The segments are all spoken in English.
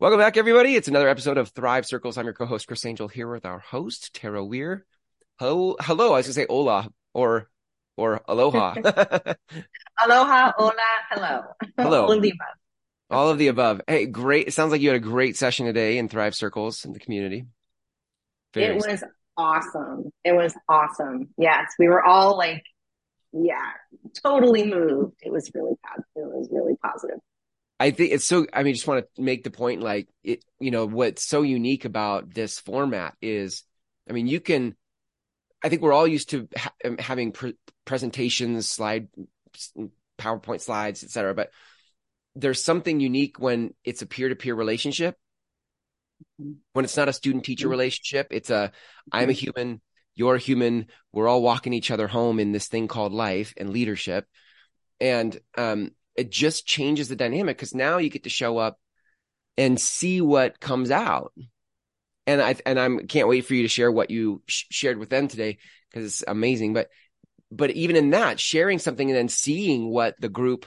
Welcome back, everybody. It's another episode of Thrive Circles. I'm your co-host, Chris Angel, here with our host, Tara Wear. Hello, hello. I was gonna say hola or or aloha. Aloha, hola, hello. Hello. All of the above. All of the above. Hey, great. It sounds like you had a great session today in Thrive Circles in the community. Very It was awesome. It was awesome. Yes, we were all like, yeah, totally moved. It was really positive. It was really positive. I think it's so. I mean, just want to make the point, like it. You know, what's so unique about this format is, I mean, you can. I think we're all used to ha- um, having pre- presentations, slide, PowerPoint slides, etc. But there's something unique when it's a peer-to-peer relationship. When it's not a student-teacher Mhm. relationship, it's a I'm a human, you're a human. We're all walking each other home in this thing called life and leadership, and um, it just changes the dynamic because now you get to show up and see what comes out. And I and I'm can't wait for you to share what you sh- shared with them today because it's amazing. But but even in that, sharing something and then seeing what the group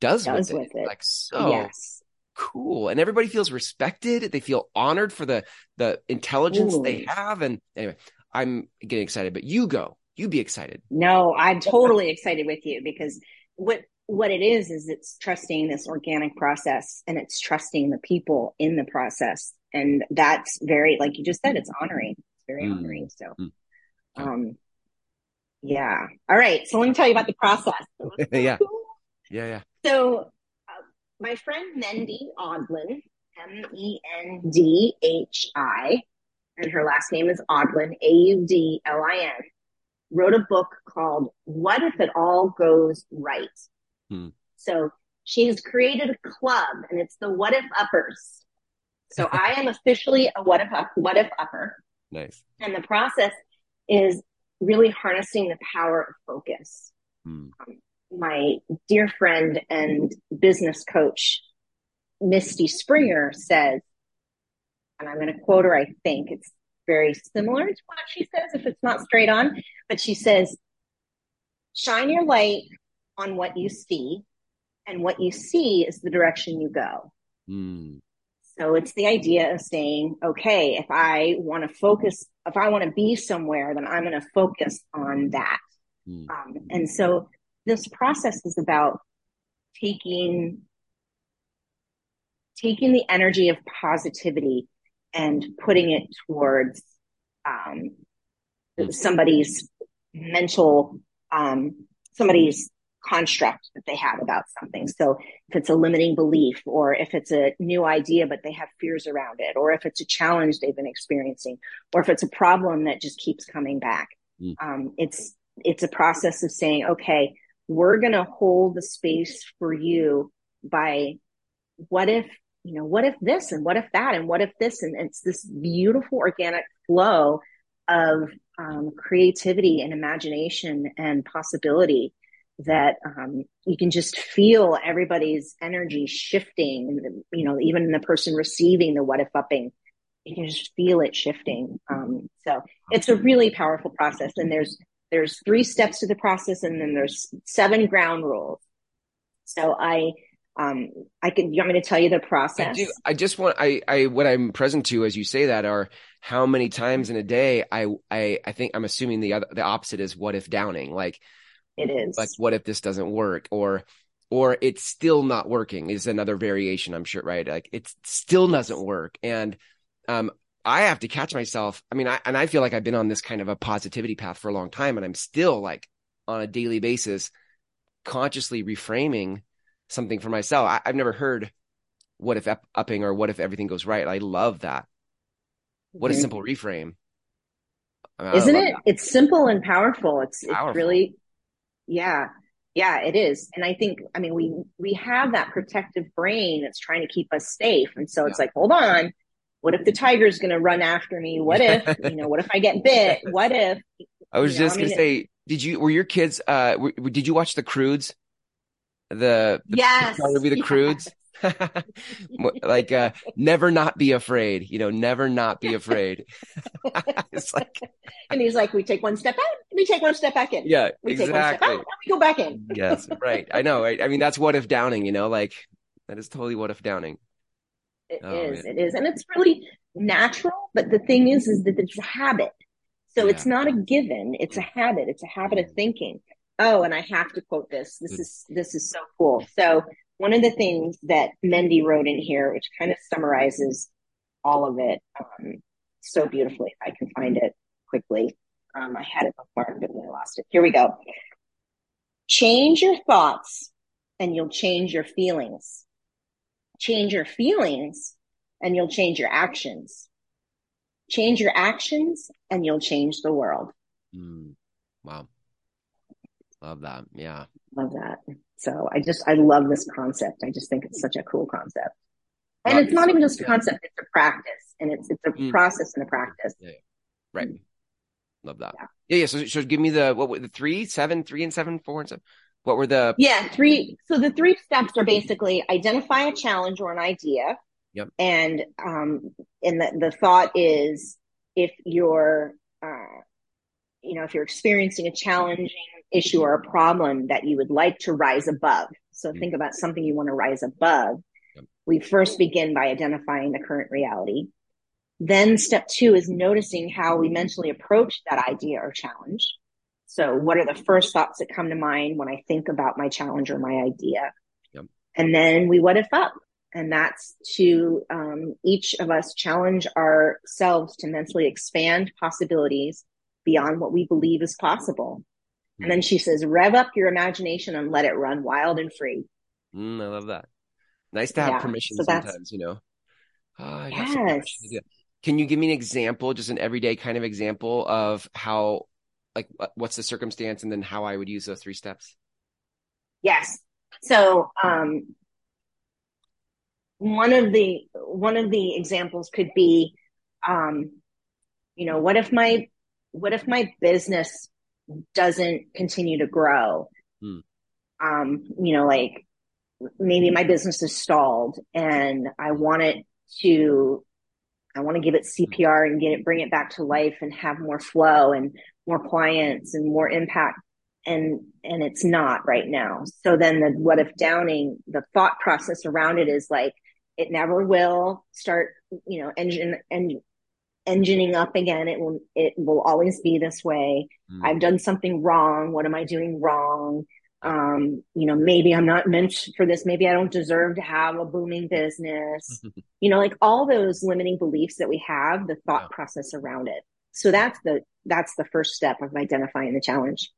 does, Does with, with it, it. like so yes. cool, and everybody feels respected. They feel honored for the the intelligence they have. And anyway, I'm getting excited. But you go, you be excited. No, I'm totally excited with you because what what it is is it's trusting this organic process and it's trusting the people in the process. And that's very, like you just said, it's honoring. It's very Mm. honoring. So Mm. Um yeah. All right. So let me tell you about the process. yeah, yeah, yeah. So, uh, my friend Mindy Audlin, M E N D H I, and her last name is Audlin, A U D L I N, wrote a book called What If It All Goes Right? Hmm. So, she has created a club, and it's the What If Uppers. So, I am officially a What If, up, what if Upper. Nice. And the process is really harnessing the power of focus Mm. my dear friend and business coach, Misty Springer, says, and I'm going to quote her, I think it's very similar to what she says, if it's not straight on, but she says, shine your light on what you see, and what you see is the direction you go. Mm. So it's the idea of saying, okay, if I want to focus, if I want to be somewhere, then I'm going to focus on that. Mm. Um, and so this process is about taking taking the energy of positivity and putting it towards um, somebody's mental um, somebody's construct that they have about something. So if it's a limiting belief or if it's a new idea but they have fears around it or if it's a challenge they've been experiencing or if it's a problem that just keeps coming back Mm. um, it's it's a process of saying okay we're going to hold the space for you by what if you know what if this and what if that and what if this? And it's this beautiful organic flow of um, creativity and imagination and possibility that um, you can just feel everybody's energy shifting you know even the person receiving the what if upping you can just feel it shifting um, so it's a really powerful process and there's there's three steps to the process and then there's seven ground rules so i um i can you want me to tell you the I process do. I just want. I. I. What I'm present to as you say that are how many times in a day. I. I. I think I'm assuming the other. The opposite is what if downing. Like. It is Like what if this doesn't work or. Or it's still not working is another variation. I'm sure, right? Like it still doesn't work, and um, I have to catch myself. I mean, I and I feel like I've been on this kind of a positivity path for a long time, and I'm still like on a daily basis, consciously reframing something for myself. I, I've never heard what if upping or what if everything goes right. I love that. What a Mhm. simple reframe. I mean, isn't it that. it's simple and powerful it's Powerful. it's really yeah yeah it is and i think i mean we we have that protective brain that's trying to keep us safe and so it's like hold on what if the tiger's going to run after me what if you know what if i get bit what if I was you know, just I gonna say, did you were your kids? Uh, were, did you watch the Croods? The, the yes movie, the yes. Croods. Like uh, never not be afraid. You know, never not be afraid. it's like and he's like we take one step out we take one step back in yeah, we take one step exactly. out and we go back in yes, right. I know. Right? I mean, that's what if downing. You know, like that is totally what if downing. It oh, is. It is, and it's really natural. But the thing is, is that it's a habit. So yeah. it's not a given. It's a mm-hmm. habit. It's a habit of mm-hmm. thinking. Oh, and I have to quote this. This mm. is this is so cool. So one of the things that Mindy wrote in here, which kind of summarizes all of it um, so beautifully, if I can find it quickly. Um, I had it before, but I lost it. Here we go. Change your thoughts and you'll change your feelings. Change your feelings and you'll change your actions. Change your actions and you'll change the world. Mm, wow. Love that. Yeah. Love that. So I just, I love this concept. I just think it's such a cool concept. And it's not even just a concept, it's a practice and it's, it's a mm. process and a practice. Yeah. Right. Love that. Yeah. Yeah. yeah. So, so give me the, what were the three, seven, three and seven, four and seven. What were the? Yeah. Three. So the three steps are basically identify a challenge or an idea. Yep. And, um, and the, the thought is if you're, uh, you know, if you're experiencing a challenging issue or a problem that you would like to rise above. So mm-hmm. think about something you want to rise above. Yep. We first begin by identifying the current reality. Then step two is noticing how we mentally approach that idea or challenge. So what are the first thoughts that come to mind when I think about my challenge or my idea? Yep. And then we what if up. And that's to um, each of us challenge ourselves to mentally expand possibilities beyond what we believe is possible. And then she says, rev up your imagination and let it run wild and free. Mm, I love that. Nice to have yeah, permission so sometimes, you know. Oh, yes. Can you give me an example, just an everyday kind of example of how, like, what's the circumstance, and then how I would use those three steps? Yes. So, um, one of the one of the examples could be, um, you know, what if my what if my business doesn't continue to grow? Hmm. Um, you know, like maybe my business is stalled and I want it to I want to give it CPR and get it, bring it back to life and have more flow and more clients and more impact. And, and it's not right now. So then the what if downing, the thought process around it is like, it never will start, you know, engine and engineing up again. It will, it will always be this way. Mm. I've done something wrong. What am I doing wrong? um, you know, maybe I'm not meant for this. Maybe I don't deserve to have a booming business. you know, like all those limiting beliefs that we have, the thought yeah. process around it. So that's the, that's the first step of identifying the challenge.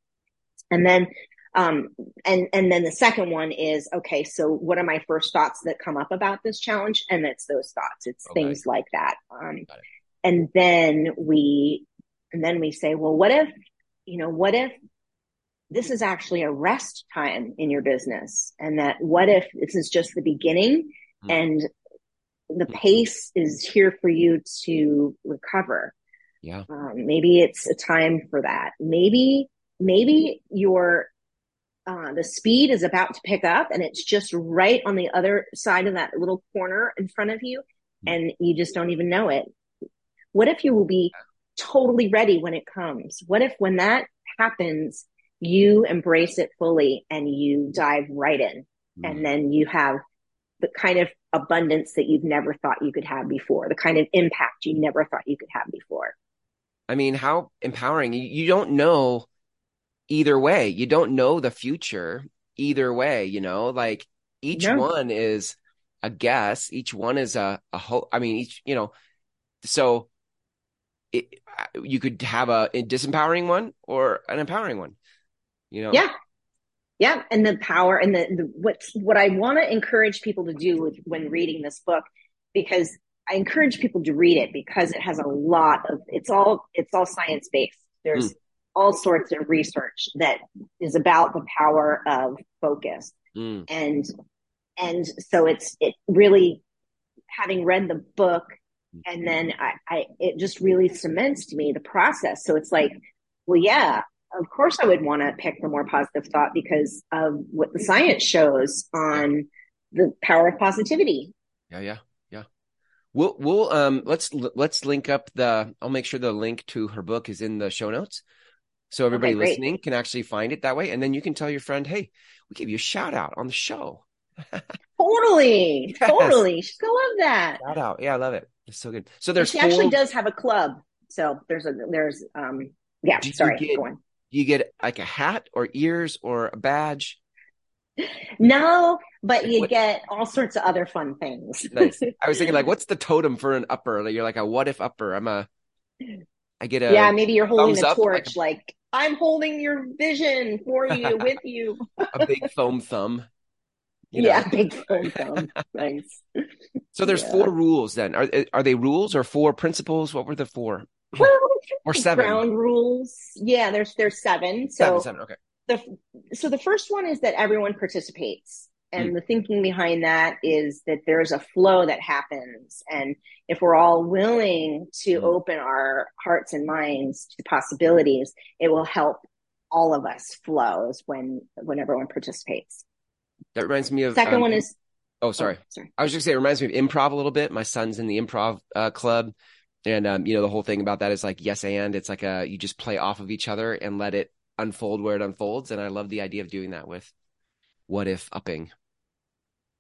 And then, um, and, and then the second one is, okay, so what are my first thoughts that come up about this challenge? And it's those thoughts. It's okay. things like that. Um, and then we, and then we say, well, what if, you know, what if this is actually a rest time in your business and that what if this is just the beginning mm. and the pace is here for you to recover yeah um, maybe it's a time for that maybe maybe your uh, the speed is about to pick up and it's just right on the other side of that little corner in front of you mm. and you just don't even know it what if you will be totally ready when it comes what if when that happens you embrace it fully and you dive right in. Mm. And then you have the kind of abundance that you've never thought you could have before, the kind of impact you never thought you could have before. I mean, how empowering. You don't know either way. You don't know the future either way, you know, like each no. one is a guess. Each one is a, a hope. I mean, each, you know, so it, you could have a, a disempowering one or an empowering one you know? Yeah. Yeah. And the power and the, the what what i want to encourage people to do with, when reading this book because i encourage people to read it because it has a lot of it's all it's all science based. There's mm. all sorts of research that is about the power of focus. Mm. and and so it's it really having read the book and then I, I it just really cements to me the process so it's like well yeah of course I would want to pick the more positive thought because of what the science shows on the power of positivity. Yeah, yeah, yeah. We'll we'll um let's let's link up the I'll make sure the link to her book is in the show notes. So everybody okay, listening can actually find it that way. And then you can tell your friend, hey, we gave you a shout out on the show. totally, Yes. totally. She's gonna love that. Shout out. Yeah, I love it. It's so good. So And there's she four. actually does have a club. So there's a there's um yeah, Do sorry, get- go on. you get like a hat or ears or a badge. No, but you What- get all sorts of other fun things. Nice. I was thinking like, what's the totem for an upper? Like you're like a what if upper? I'm a. I get a. yeah, maybe you're holding a up, like torch, like, I'm holding your vision for you, with you. a big foam thumb. You know? yeah, big phone nice. So there's Yeah. four rules then. Are are they rules or four principles? What were the four? Well, Or seven? ground rules. Yeah, there's there's seven. So Seven, seven. Okay. the so the first one is that everyone participates and Hmm. the thinking behind that is that there's a flow that happens and if we're all willing to Hmm. open our hearts and minds to possibilities it will help all of us flows when when everyone participates That reminds me of. second um, one is Oh, sorry. oh, sorry I was just gonna say it reminds me of improv a little bit. My son's in the improv uh, club, and um, you know the whole thing about that is like yes and it's like a you just play off of each other and let it unfold where it unfolds. And I love the idea of doing that with what if upping.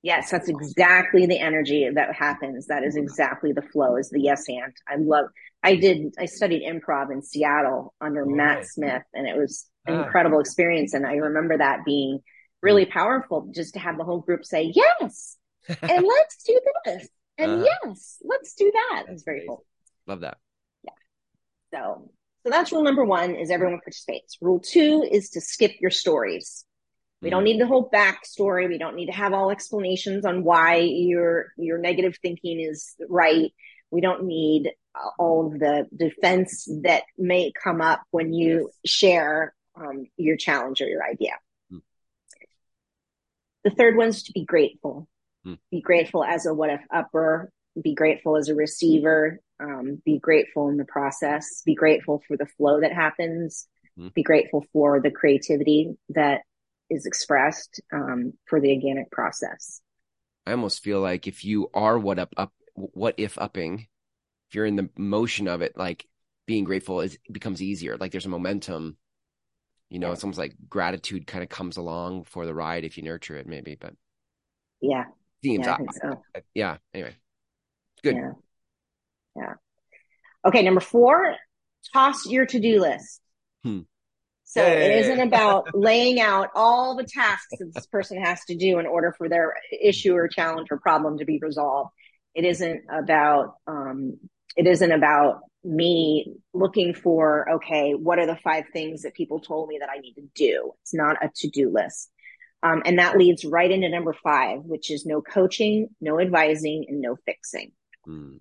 yes that's exactly the energy that happens that is exactly the flow is the yes and i love i did i studied improv in seattle under Oh, matt smith and it was an Ah. incredible experience and i remember that being really powerful just to have the whole group say yes and let's do this and Uh-huh. yes let's do that That's it's very amazing. cool Love that. Yeah. So so that's rule number one is everyone participates rule two is to skip your stories we don't Mm. need the whole backstory. We don't need to have all explanations on why your your negative thinking is right. We don't need uh, all of the defense that may come up when you share um, your challenge or your idea. The third one is to be grateful. Hmm. Be grateful as a what if upper. Be grateful as a receiver. Um, be grateful in the process. Be grateful for the flow that happens. Hmm. Be grateful for the creativity that is expressed um, for the organic process. I almost feel like if you are what up up what if upping, if you're in the motion of it, like being grateful is becomes easier. Like there's a momentum. You know, Yeah. it's almost like gratitude kind of comes along for the ride if you nurture it, maybe. But Yeah, seems yeah, I odd. think so. yeah. Anyway, good. Yeah, yeah. Okay, number four, toss your to-do list. Hmm. So it Yay. isn't about laying out all the tasks that this person has to do in order for their issue or challenge or problem to be resolved. It isn't about um, it isn't about me looking for okay, what are the five things that people told me that I need to do? It's not a to-do list. Um, and that leads right into number five, which is no coaching, no advising, and no fixing Mm.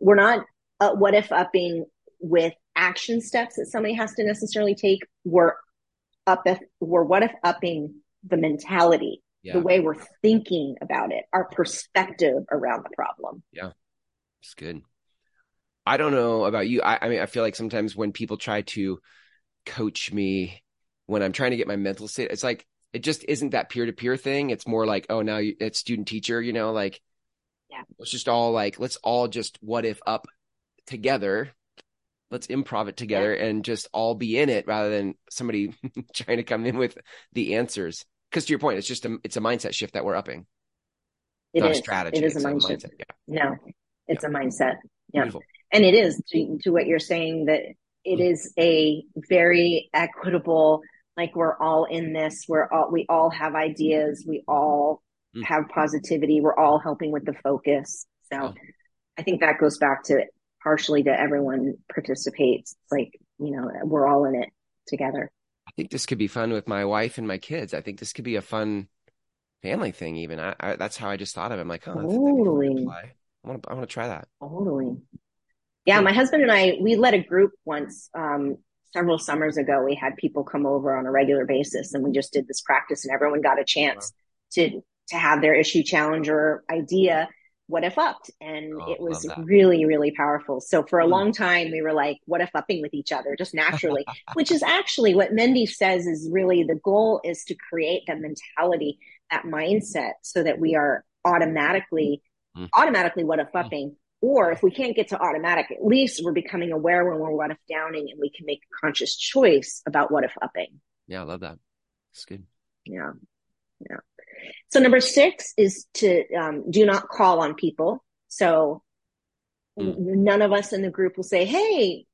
we're not uh, what if upping with action steps that somebody has to necessarily take we're up if we're what if upping the mentality Yeah, the way we're thinking about it our perspective around the problem Yeah, it's good. I don't know about you. I, I mean, I feel like sometimes when people try to coach me when I'm trying to get my mental state, it's like it just isn't that peer to peer thing. It's more like, oh, now you, it's student teacher, you know, like Yeah. it's just all like, let's all just what if up together. Let's improv it together and just all be in it rather than somebody trying to come in with the answers. Because to your point, it's just a it's a mindset shift that we're upping, It not is. a strategy. it is a it's mindset Yeah, no it's a mindset yeah beautiful. And it is to, to what you're saying that it is a very equitable like we're all in this we're all we all have ideas we all Mm. have positivity we're all helping with the focus so i think that goes back to partially to everyone participates it's like you know we're all in it together I think this could be fun with my wife and my kids. I think this could be a fun family thing. Even I, I that's how I just thought of it. I'm like, oh, that's, that'd be fun to Totally. I want to I want to try that. Totally. Yeah, my husband and I, we led a group once, um, several summers ago. We had people come over on a regular basis and we just did this practice and everyone got a chance to, to have their issue challenge or idea what if upped? And Oh, it was really really powerful. So for a Mm. long time we were like what if upping with each other? Just naturally which is actually what Mindy says is really the goal is to create that mentality that mindset so that we are automatically Mm. automatically what if upping or if we can't get to automatic at least we're becoming aware when we're what if downing and we can make a conscious choice about what if upping Yeah, I love that. It's good. yeah Yeah. So number six is to um, do not call on people. So mm. none of us in the group will say, "Hey,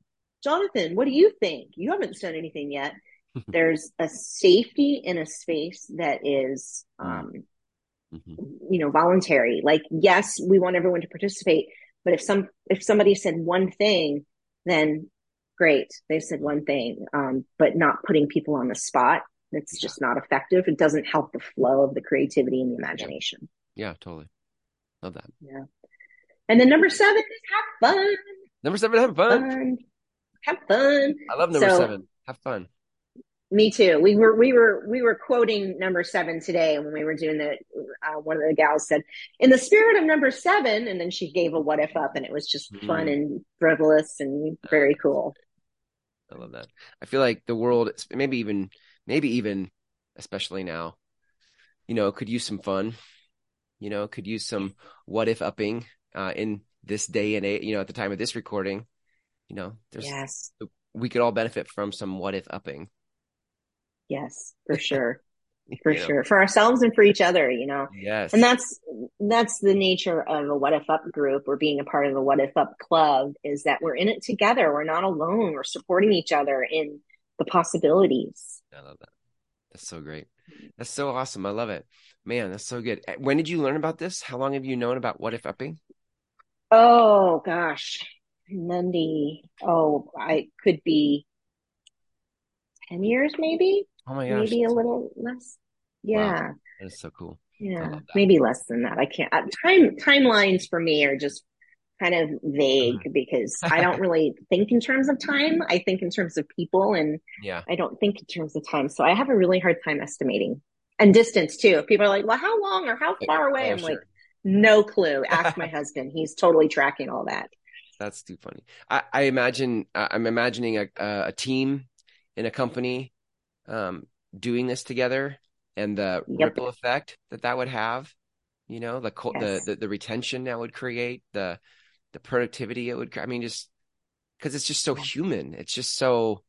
Jonathan, what do you think? You haven't done anything yet." There's a safety in a space that is, um, mm-hmm. you know, voluntary. Like, yes, we want everyone to participate, but if some if somebody said one thing, then great, they said one thing, um, but not putting people on the spot it's just not effective. It doesn't help the flow of the creativity and the imagination. Yeah, yeah totally. Love that. Yeah. And then number seven is have fun. Number seven, have fun. fun. Have fun. I love number so, seven. Have fun. Me too. We were we were we were quoting number seven today when we were doing the. Uh, one of the gals said, "In the spirit of number seven, and then she gave a what if up, and it was just mm. fun and frivolous and very cool. I love that. I feel like the world, maybe even maybe even especially now, you know, could use some fun, you know, could use some what if upping uh, in this day and age, you know, at the time of this recording, you know, there's, yes, we could all benefit from some what if upping. Yes, for sure. for you sure know. for ourselves and for each other you know yes and that's that's the nature of a what if up group or being a part of a what if up club is that we're in it together we're not alone we're supporting each other in the possibilities I love that. That's so great. That's so awesome. I love it. Man, that's so good. Eh, when did you learn about this? How long have you known about what if upping? Oh gosh. Monday. Oh, I could be 10 years maybe. Oh my gosh. Maybe a little less. Yeah. Wow. That is so cool. Yeah. Maybe less than that. I can't. Uh, time timelines for me are just kind of vague uh-huh. because I don't really think in terms of time. I think in terms of people and yeah. I don't think in terms of time. So I have a really hard time estimating and distance too. People are like, well, how long or how far away? Oh, I'm sure. like, no clue. Ask my husband. He's totally tracking all that. That's too funny. I, I imagine, I'm imagining a, a team in a company um, doing this together and the yep. ripple effect that that would have you know the, yes. the the the retention that would create the the productivity it would i mean just because it's just so human it's just so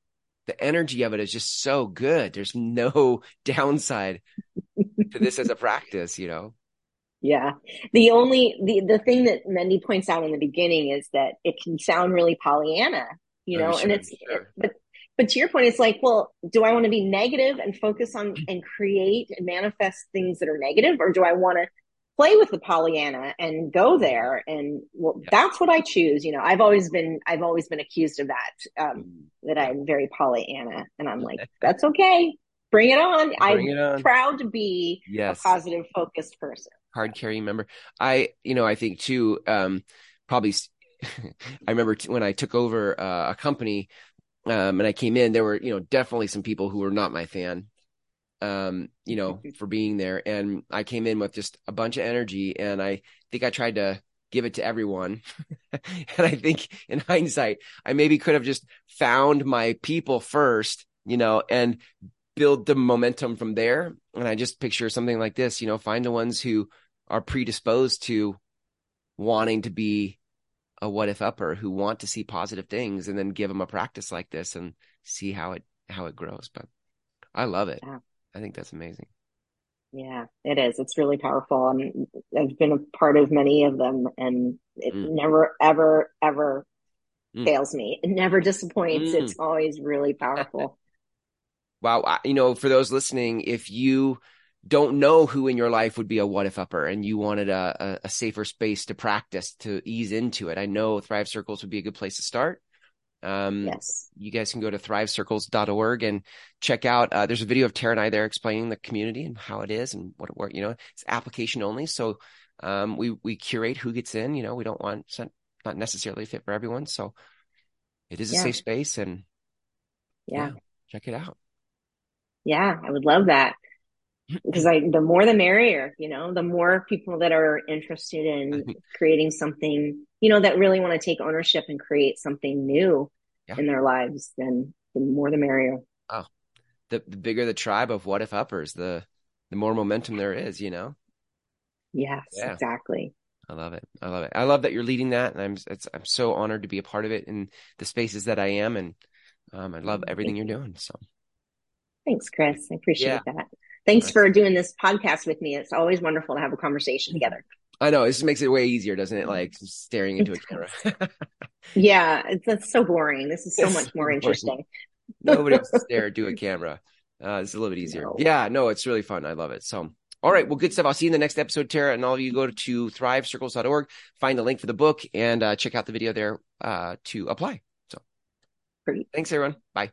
the energy of it is just so good there's no downside to this as a practice you know yeah the only the the thing that Mindy points out in the beginning is that it can sound really pollyanna you know sure, and it's sure. but but to your point it's like well do i want to be negative and focus on and create and manifest things that are negative or do i want to play with the Pollyanna and go there. And well, yeah. that's what I choose. You know, I've always been, I've always been accused of that, um, mm-hmm. that I'm very Pollyanna and I'm like, that's okay. Bring it on. Bring I'm it on. proud to be yes. a positive focused person. hard carrying member. I, you know, I think too, um, probably I remember t- when I took over uh, a company, um, and I came in, there were, you know, definitely some people who were not my fan um, you know, for being there. And I came in with just a bunch of energy and I think I tried to give it to everyone. and I think in hindsight, I maybe could have just found my people first, you know, and build the momentum from there. And I just picture something like this, you know, find the ones who are predisposed to wanting to be a what if upper who want to see positive things and then give them a practice like this and see how it how it grows but i love it yeah. I think that's amazing. Yeah, it is. It's really powerful. Mean, I've been a part of many of them, and it mm. never, ever, ever mm. fails me. It never disappoints. Mm. It's always really powerful. wow. You know, for those listening, if you don't know who in your life would be a what if upper and you wanted a, a, safer space to practice to ease into it, I know Thrive Circles would be a good place to start. Um, yes. You guys can go to thrivecircles.org and check out. Uh, there's a video of Tara and I there explaining the community and how it is and what it works. You know, it's application only. So um, we we curate who gets in. You know, we don't want not necessarily fit for everyone. So it is a yeah. safe space and yeah. yeah, check it out. Yeah, I would love that because I the more the merrier. You know, the more people that are interested in creating something you know, that really want to take ownership and create something new yeah. in their lives, then the more the merrier. Oh, the, the bigger the tribe of what if uppers, the the more momentum there is, you know. Yes, yeah. exactly. I love it. I love it. I love that you're leading that, and I'm I'm so honored to be a part of it in the spaces that I am, and um, I love everything you're doing. So, thanks, Chris. I appreciate yeah. that. Thanks for doing this podcast with me. It's always wonderful to have a conversation together. I know this makes it way easier, doesn't it? Like staring into a camera. yeah, it's that's so boring. This is so it's much more interesting. Nobody wants to stare do a camera. Uh, it's a little bit easier. No. Yeah, no, it's really fun. I love it. So, all right, well, good stuff. I'll see you in the next episode, Tara. And all of you go to thrivecircles.org, find the link for the book, and uh, check out the video there uh, to apply. So, Great. thanks, everyone. Bye.